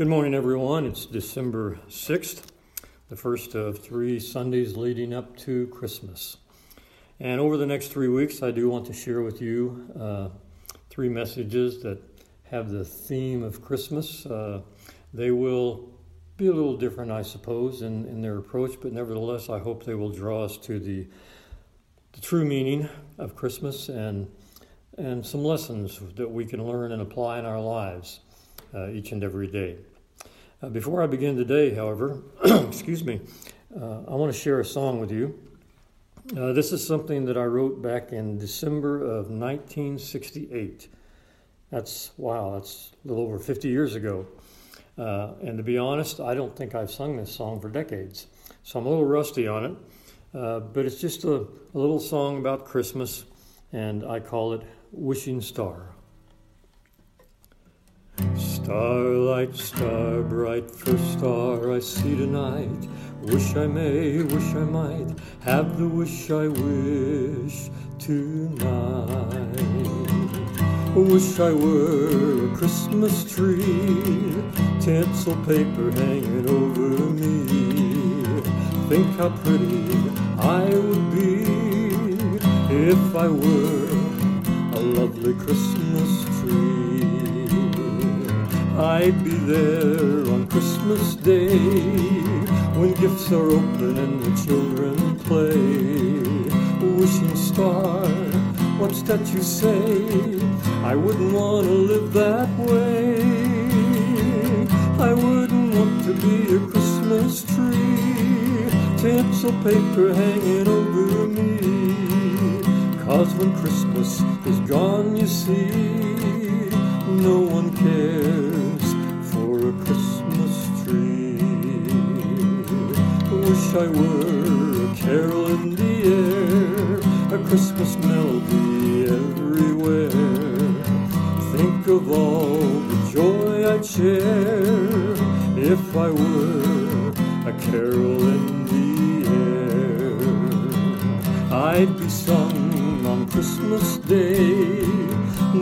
Good morning, everyone. It's December 6th, the first of three Sundays leading up to Christmas. And over the next three weeks, I do want to share with you uh, three messages that have the theme of Christmas. Uh, they will be a little different, I suppose, in, in their approach, but nevertheless, I hope they will draw us to the, the true meaning of Christmas and, and some lessons that we can learn and apply in our lives uh, each and every day. Uh, before I begin today, however, excuse me, uh, I want to share a song with you. Uh, this is something that I wrote back in December of 1968. That's, wow, that's a little over 50 years ago. Uh, and to be honest, I don't think I've sung this song for decades. So I'm a little rusty on it. Uh, but it's just a, a little song about Christmas, and I call it Wishing Star. Starlight, star bright, first star I see tonight. Wish I may, wish I might have the wish I wish tonight. Wish I were a Christmas tree, tinsel paper hanging over me. Think how pretty I would be if I were a lovely Christmas. I'd be there on Christmas Day when gifts are open and the children play. Wishing star, what's that you say? I wouldn't want to live that way. I wouldn't want to be a Christmas tree, tinsel paper hanging over me. Cause when Christmas is gone, you see no one cares Wish I were a carol in the air, a Christmas melody everywhere. Think of all the joy I'd share if I were a carol in the air. I'd be sung on Christmas Day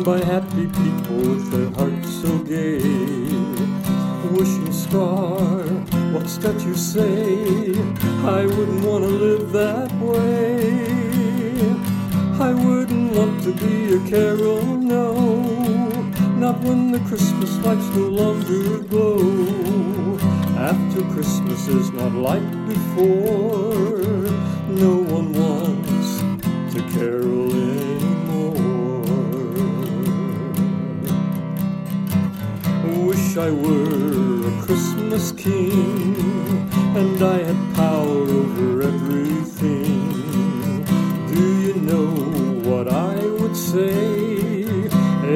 by happy people with their hearts so gay. Wishing star, what's that you say? I wouldn't want to live that way. I wouldn't want to be a carol, no. Not when the Christmas lights no longer glow. After Christmas is not like before, no one wants to carol anymore. Wish I were Christmas king and I had power over everything. Do you know what I would say?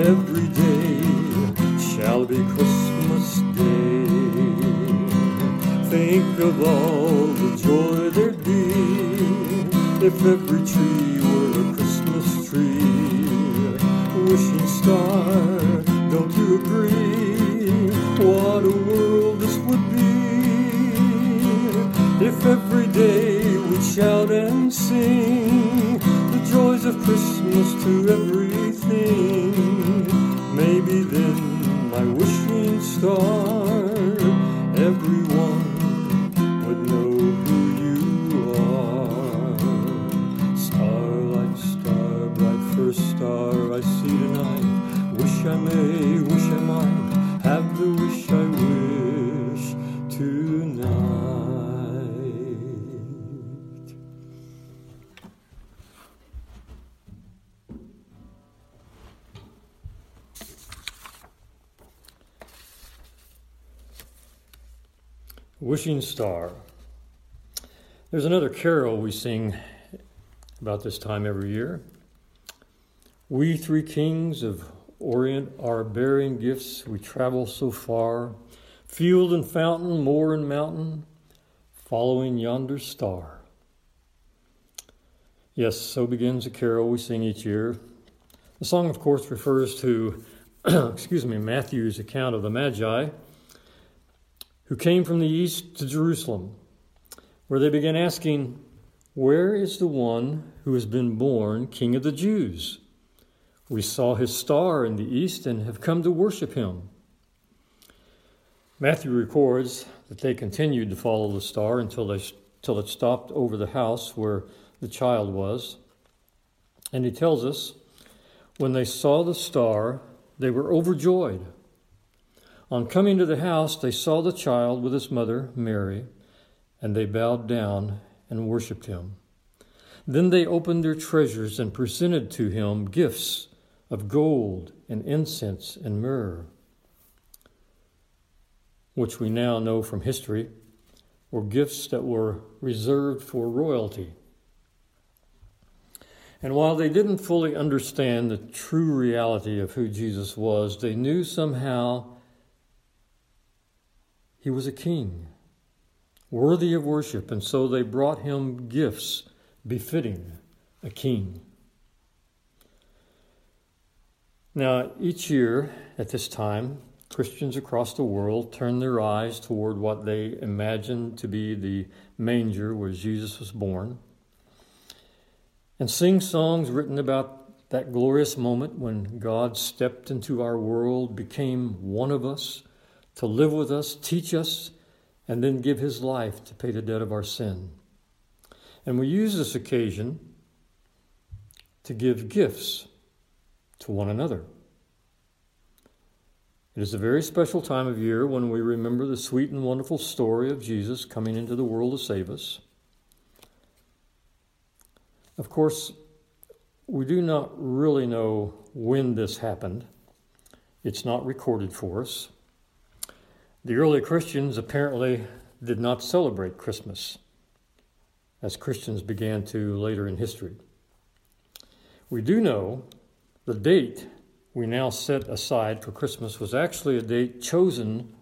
Every day shall be Christmas Day. Think of all the joy there'd be if every tree were a Christmas tree. Wishing star, don't you agree? What a world this would be if every day we'd shout and sing the joys of Christmas to everything. Maybe then my wishing star, everyone would know who you are. Starlight, star, bright first star I see tonight. Wish I may, wish Wishing Star. There's another carol we sing about this time every year. We three kings of Orient are bearing gifts. We travel so far, field and fountain, moor and mountain, following yonder star. Yes, so begins a carol we sing each year. The song, of course, refers to, excuse me, Matthew's account of the Magi who came from the east to Jerusalem, where they began asking, Where is the one who has been born King of the Jews? We saw his star in the east and have come to worship him. Matthew records that they continued to follow the star until, they, until it stopped over the house where the child was. And he tells us when they saw the star, they were overjoyed. On coming to the house, they saw the child with his mother, Mary, and they bowed down and worshiped him. Then they opened their treasures and presented to him gifts of gold and incense and myrrh which we now know from history, were gifts that were reserved for royalty. And while they didn't fully understand the true reality of who Jesus was, they knew somehow he was a king, worthy of worship, and so they brought him gifts befitting a king. Now, each year at this time, Christians across the world turn their eyes toward what they imagine to be the manger where Jesus was born and sing songs written about that glorious moment when God stepped into our world, became one of us, to live with us, teach us, and then give his life to pay the debt of our sin. And we use this occasion to give gifts to one another. It is a very special time of year when we remember the sweet and wonderful story of Jesus coming into the world to save us. Of course, we do not really know when this happened. It's not recorded for us. The early Christians apparently did not celebrate Christmas, as Christians began to later in history. We do know the date we now set aside for Christmas was actually a date chosen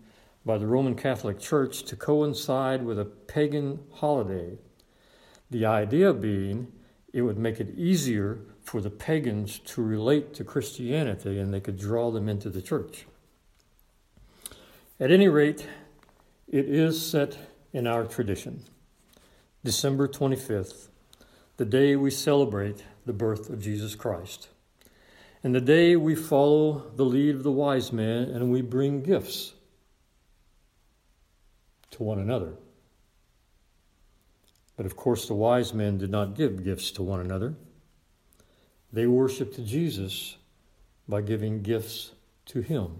by the Roman Catholic Church to coincide with a pagan holiday. The idea being it would make it easier for the pagans to relate to Christianity and they could draw them into the church. At any rate, it is set in our tradition. December 25th, the day we celebrate the birth of Jesus Christ. And the day we follow the lead of the wise men and we bring gifts to one another. But of course, the wise men did not give gifts to one another. They worshiped Jesus by giving gifts to Him.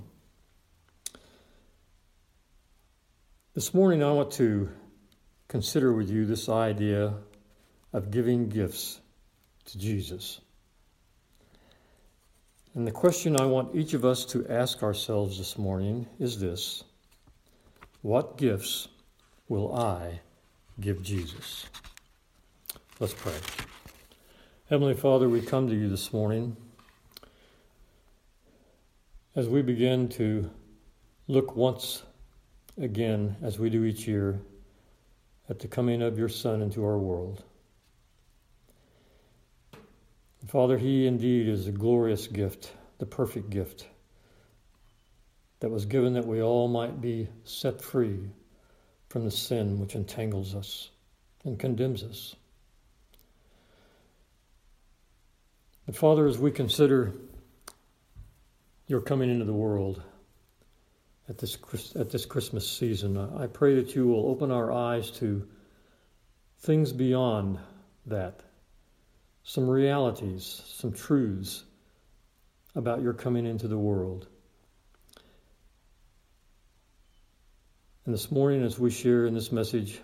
This morning, I want to consider with you this idea of giving gifts to Jesus. And the question I want each of us to ask ourselves this morning is this What gifts will I give Jesus? Let's pray. Heavenly Father, we come to you this morning as we begin to look once again, as we do each year, at the coming of your Son into our world. Father, He indeed is a glorious gift, the perfect gift that was given that we all might be set free from the sin which entangles us and condemns us. But Father, as we consider your coming into the world at this, at this Christmas season, uh, I pray that you will open our eyes to things beyond that some realities, some truths about your coming into the world. And this morning, as we share in this message,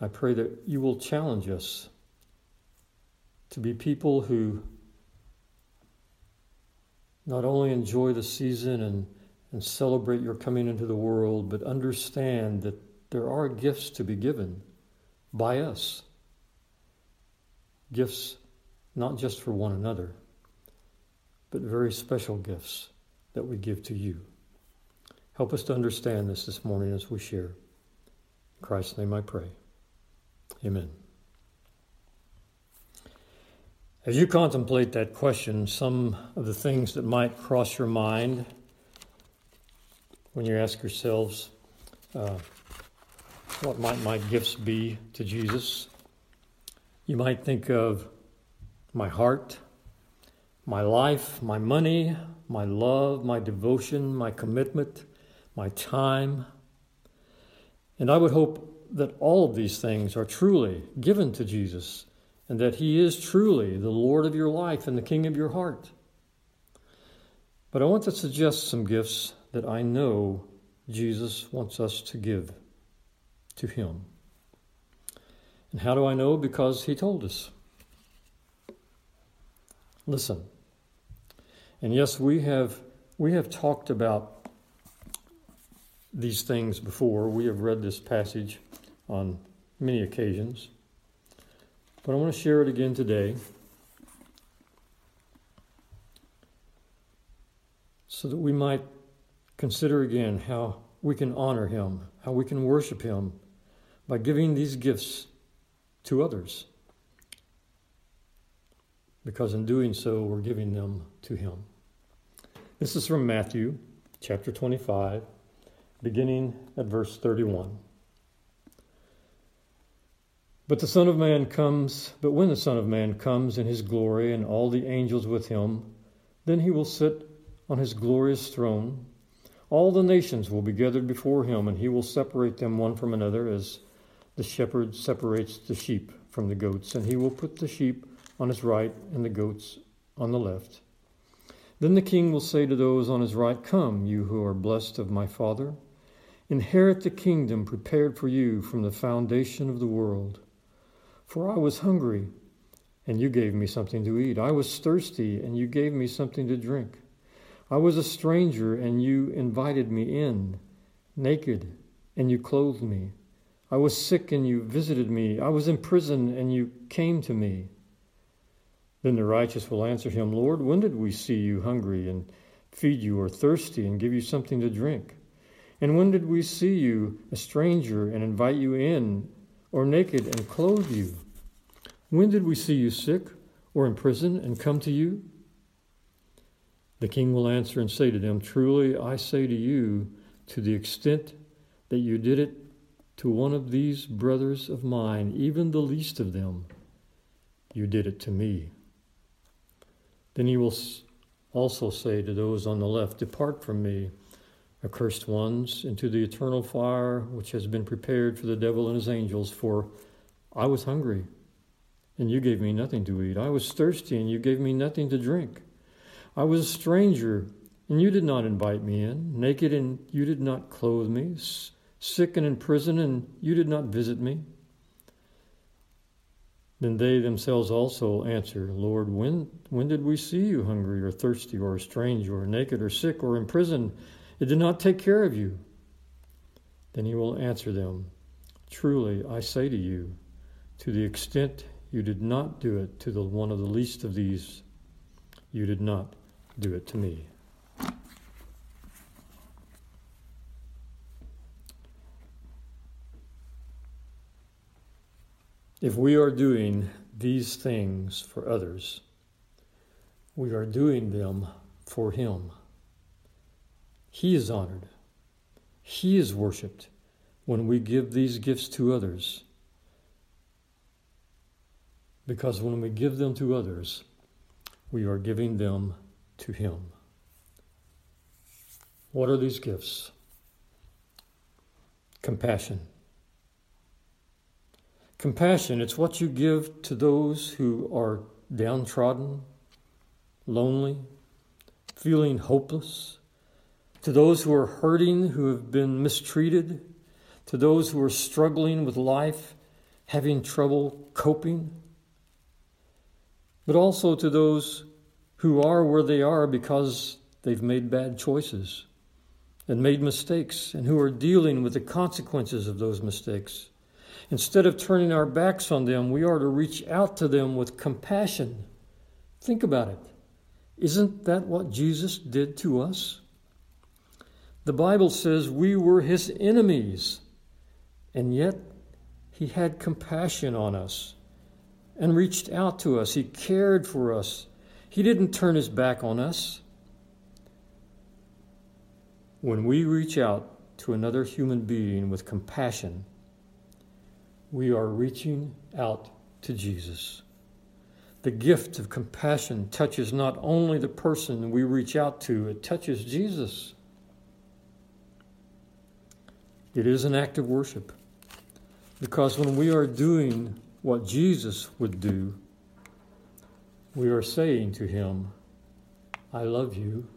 I pray that you will challenge us to be people who not only enjoy the season and, and celebrate your coming into the world, but understand that there are gifts to be given by us gifts not just for one another, but very special gifts that we give to you. Help us to understand this this morning as we share. In Christ's name I pray. Amen. As you contemplate that question, some of the things that might cross your mind when you ask yourselves, uh, what might my gifts be to Jesus? You might think of my heart, my life, my money, my love, my devotion, my commitment, my time. And I would hope that all of these things are truly given to Jesus and that He is truly the Lord of your life and the King of your heart. But I want to suggest some gifts that I know Jesus wants us to give to Him. And how do I know? Because He told us. Listen. And yes, we have we have talked about these things before. We have read this passage on many occasions. But I want to share it again today so that we might consider again how we can honor Him, how we can worship Him by giving these gifts to others. Because in doing so, we're giving them to Him. This is from Matthew chapter 25, beginning at verse 31. But the Son of Man comes, but when the Son of Man comes in his glory and all the angels with him, then he will sit on his glorious throne. All the nations will be gathered before him, and he will separate them one from another as the shepherd separates the sheep from the goats, and he will put the sheep on his right and the goats on the left. Then the king will say to those on his right, Come, you who are blessed of my Father, inherit the kingdom prepared for you from the foundation of the world. For I was hungry, and you gave me something to eat. I was thirsty, and you gave me something to drink. I was a stranger, and you invited me in, naked, and you clothed me. I was sick and you visited me. I was in prison and you came to me. Then the righteous will answer him, Lord, when did we see you hungry and feed you, or thirsty and give you something to drink? And when did we see you a stranger and invite you in, or naked and clothe you? When did we see you sick or in prison and come to you? The king will answer and say to them, Truly I say to you, to the extent that you did it to one of these brothers of mine, even the least of them, you did it to me. Then he will also say to those on the left, Depart from me, accursed ones, into the eternal fire which has been prepared for the devil and his angels. For I was hungry, and you gave me nothing to eat. I was thirsty, and you gave me nothing to drink. I was a stranger, and you did not invite me in, naked, and you did not clothe me sick and in prison, and you did not visit me? Then they themselves also answer, Lord, when, when did we see you hungry or thirsty or a stranger or naked or sick or in prison? It did not take care of you. Then he will answer them, Truly I say to you, to the extent you did not do it to the one of the least of these, you did not do it to me. If we are doing these things for others, we are doing them for Him. He is honored, He is worshiped when we give these gifts to others. Because when we give them to others, we are giving them to Him. What are these gifts? Compassion. Compassion, it's what you give to those who are downtrodden, lonely, feeling hopeless, to those who are hurting, who have been mistreated, to those who are struggling with life, having trouble coping, but also to those who are where they are because they've made bad choices and made mistakes and who are dealing with the consequences of those mistakes. Instead of turning our backs on them, we are to reach out to them with compassion. Think about it. Isn't that what Jesus did to us? The Bible says we were his enemies, and yet he had compassion on us and reached out to us. He cared for us. He didn't turn his back on us. When we reach out to another human being with compassion, we are reaching out to Jesus. The gift of compassion touches not only the person we reach out to, it touches Jesus. It is an act of worship. Because when we are doing what Jesus would do, we are saying to him, I love you.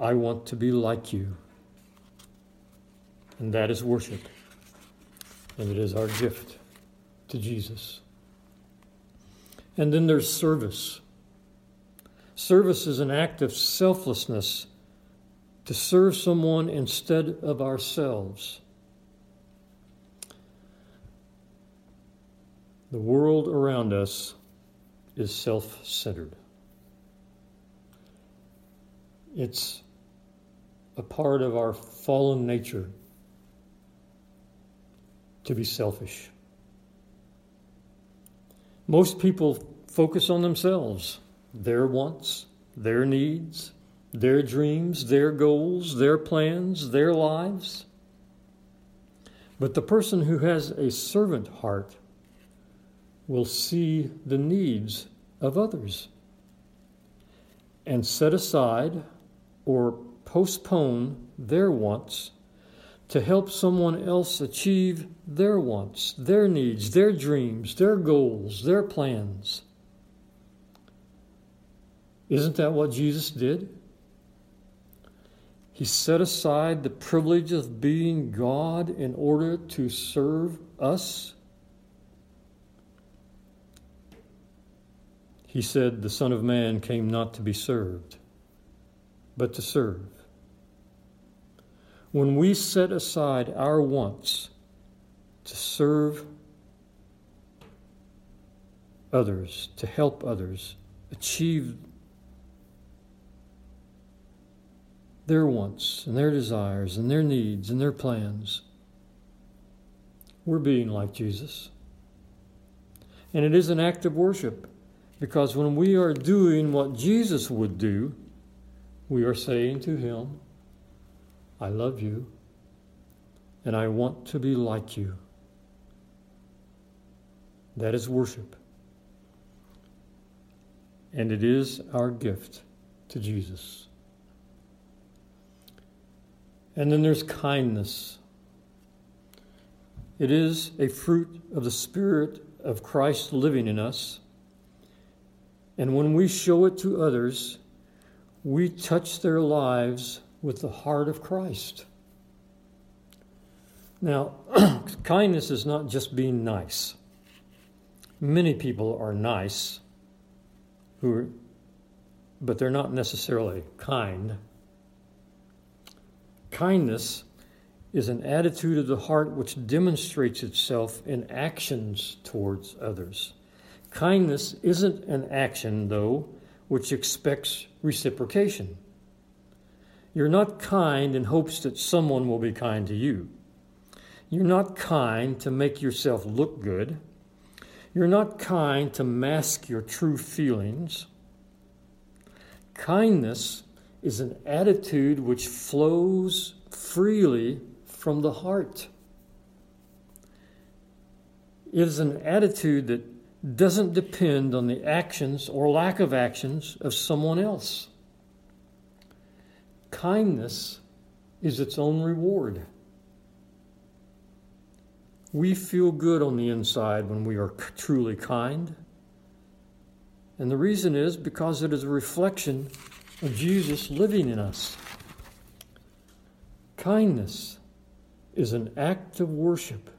I want to be like you. And that is worship. And it is our gift to Jesus. And then there's service. Service is an act of selflessness to serve someone instead of ourselves. The world around us is self centered. It's a part of our fallen nature to be selfish. Most people focus on themselves, their wants, their needs, their dreams, their goals, their plans, their lives. But the person who has a servant heart will see the needs of others and set aside or postpone their wants to help someone else achieve their wants, their needs, their dreams, their goals, their plans. Isn't that what Jesus did? He set aside the privilege of being God in order to serve us. He said, The Son of Man came not to be served, but to serve when we set aside our wants to serve others, to help others achieve their wants and their desires and their needs and their plans, we're being like Jesus. And it is an act of worship because when we are doing what Jesus would do, we are saying to Him, I love you, and I want to be like you. That is worship. And it is our gift to Jesus. And then there's kindness. It is a fruit of the Spirit of Christ living in us. And when we show it to others, we touch their lives with the heart of Christ. Now, kindness is not just being nice. Many people are nice, who are, but they're not necessarily kind. Kindness is an attitude of the heart which demonstrates itself in actions towards others. Kindness isn't an action, though, which expects reciprocation. You're not kind in hopes that someone will be kind to you. You're not kind to make yourself look good. You're not kind to mask your true feelings. Kindness is an attitude which flows freely from the heart. It is an attitude that doesn't depend on the actions or lack of actions of someone else. Kindness is its own reward. We feel good on the inside when we are truly kind. And the reason is because it is a reflection of Jesus living in us. Kindness is an act of worship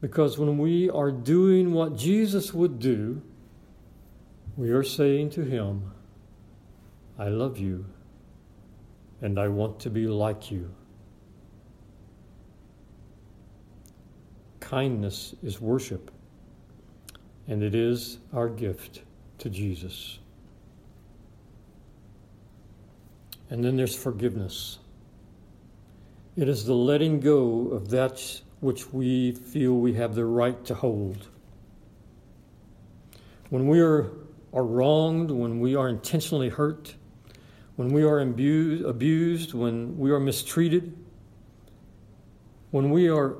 because when we are doing what Jesus would do, we are saying to Him, I love you and I want to be like you. Kindness is worship, and it is our gift to Jesus. And then there's forgiveness. It is the letting go of that which we feel we have the right to hold. When we are, are wronged, when we are intentionally hurt, when we are abused, abused, when we are mistreated, when we are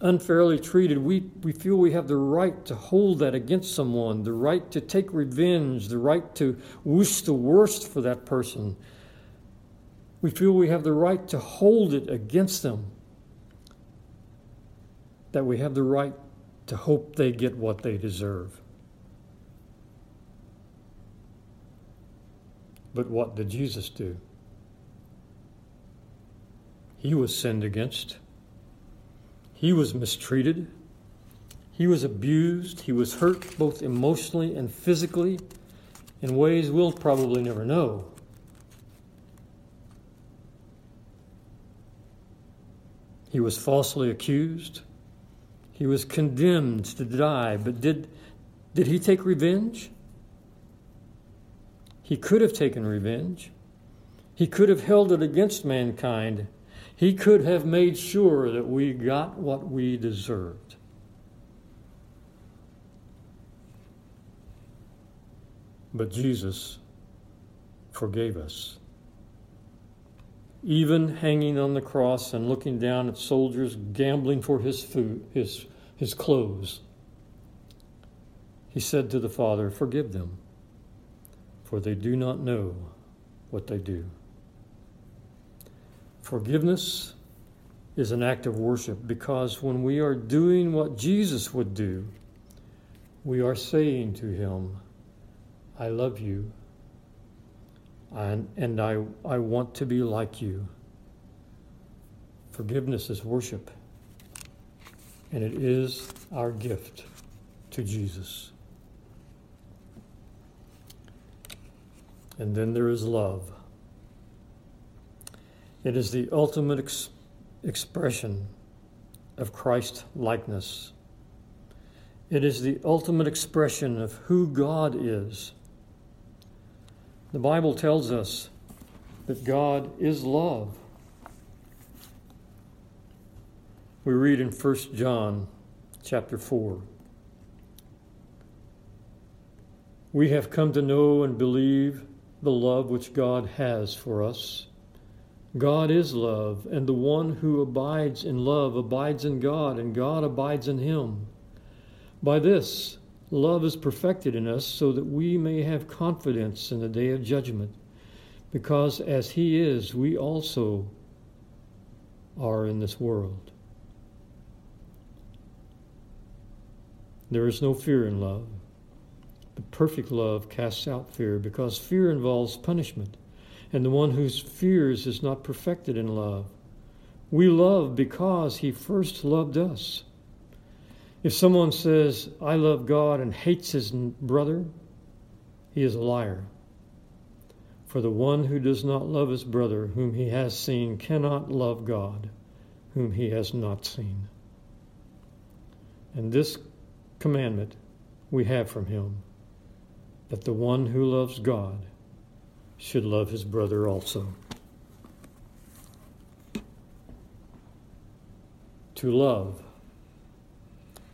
unfairly treated, we, we feel we have the right to hold that against someone, the right to take revenge, the right to wish the worst for that person. We feel we have the right to hold it against them. That we have the right to hope they get what they deserve. But what did Jesus do? He was sinned against. He was mistreated. He was abused. He was hurt both emotionally and physically in ways we'll probably never know. He was falsely accused. He was condemned to die, but did, did he take revenge? He could have taken revenge. He could have held it against mankind. He could have made sure that we got what we deserved. But Jesus forgave us even hanging on the cross and looking down at soldiers gambling for his food, his, his clothes, he said to the Father, Forgive them, for they do not know what they do. Forgiveness is an act of worship because when we are doing what Jesus would do, we are saying to him, I love you and, and I, I want to be like you. Forgiveness is worship, and it is our gift to Jesus. And then there is love. It is the ultimate ex- expression of Christ likeness. It is the ultimate expression of who God is the Bible tells us that God is love. We read in 1 John chapter 4. We have come to know and believe the love which God has for us. God is love, and the one who abides in love abides in God, and God abides in him. By this, Love is perfected in us so that we may have confidence in the day of judgment, because as He is, we also are in this world. There is no fear in love. But perfect love casts out fear, because fear involves punishment, and the one who fears is not perfected in love. We love because He first loved us. If someone says, I love God and hates his brother, he is a liar. For the one who does not love his brother whom he has seen cannot love God whom he has not seen. And this commandment we have from him that the one who loves God should love his brother also. To love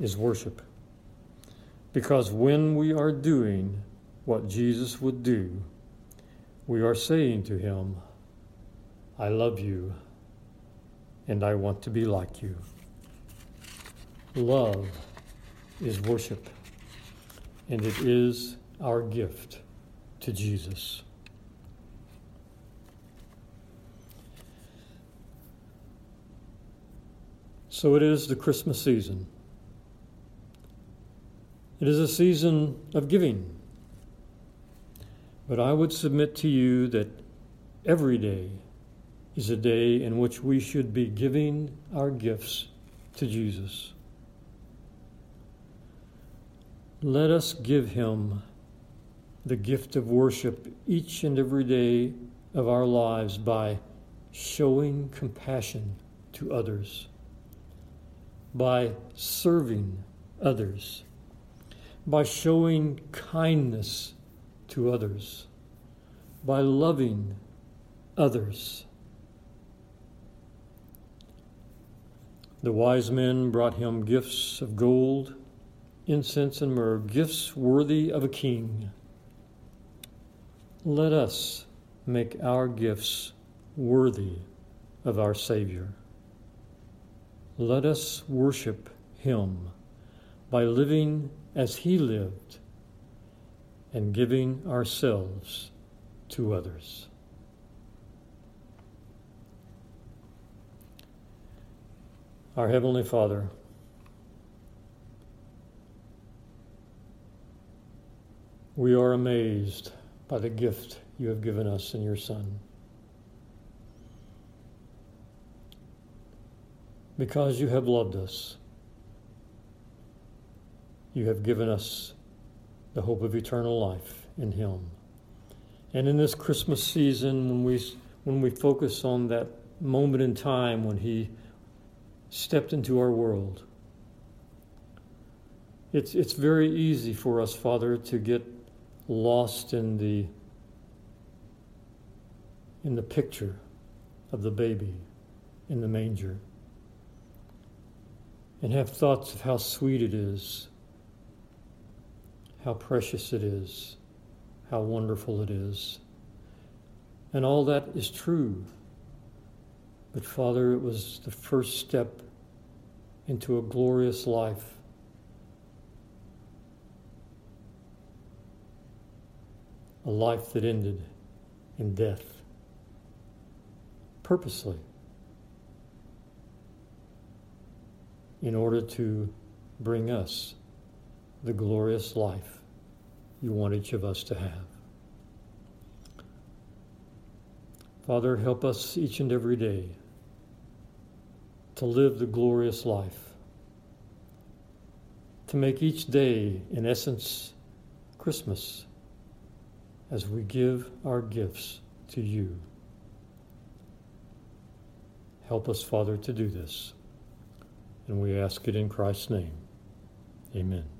is worship. Because when we are doing what Jesus would do, we are saying to him, I love you and I want to be like you. Love is worship, and it is our gift to Jesus. So it is the Christmas season. It is a season of giving. But I would submit to you that every day is a day in which we should be giving our gifts to Jesus. Let us give him the gift of worship each and every day of our lives by showing compassion to others, by serving others by showing kindness to others, by loving others. The wise men brought him gifts of gold, incense, and myrrh, gifts worthy of a king. Let us make our gifts worthy of our Savior. Let us worship him by living as he lived and giving ourselves to others. Our Heavenly Father, we are amazed by the gift you have given us in your Son. Because you have loved us you have given us the hope of eternal life in Him. And in this Christmas season, when we, when we focus on that moment in time when He stepped into our world, it's, it's very easy for us, Father, to get lost in the, in the picture of the baby in the manger and have thoughts of how sweet it is, how precious it is, how wonderful it is. And all that is true. But Father, it was the first step into a glorious life. A life that ended in death purposely. in order to bring us the glorious life you want each of us to have. Father, help us each and every day to live the glorious life, to make each day, in essence, Christmas as we give our gifts to you. Help us, Father, to do this. And we ask it in Christ's name. Amen.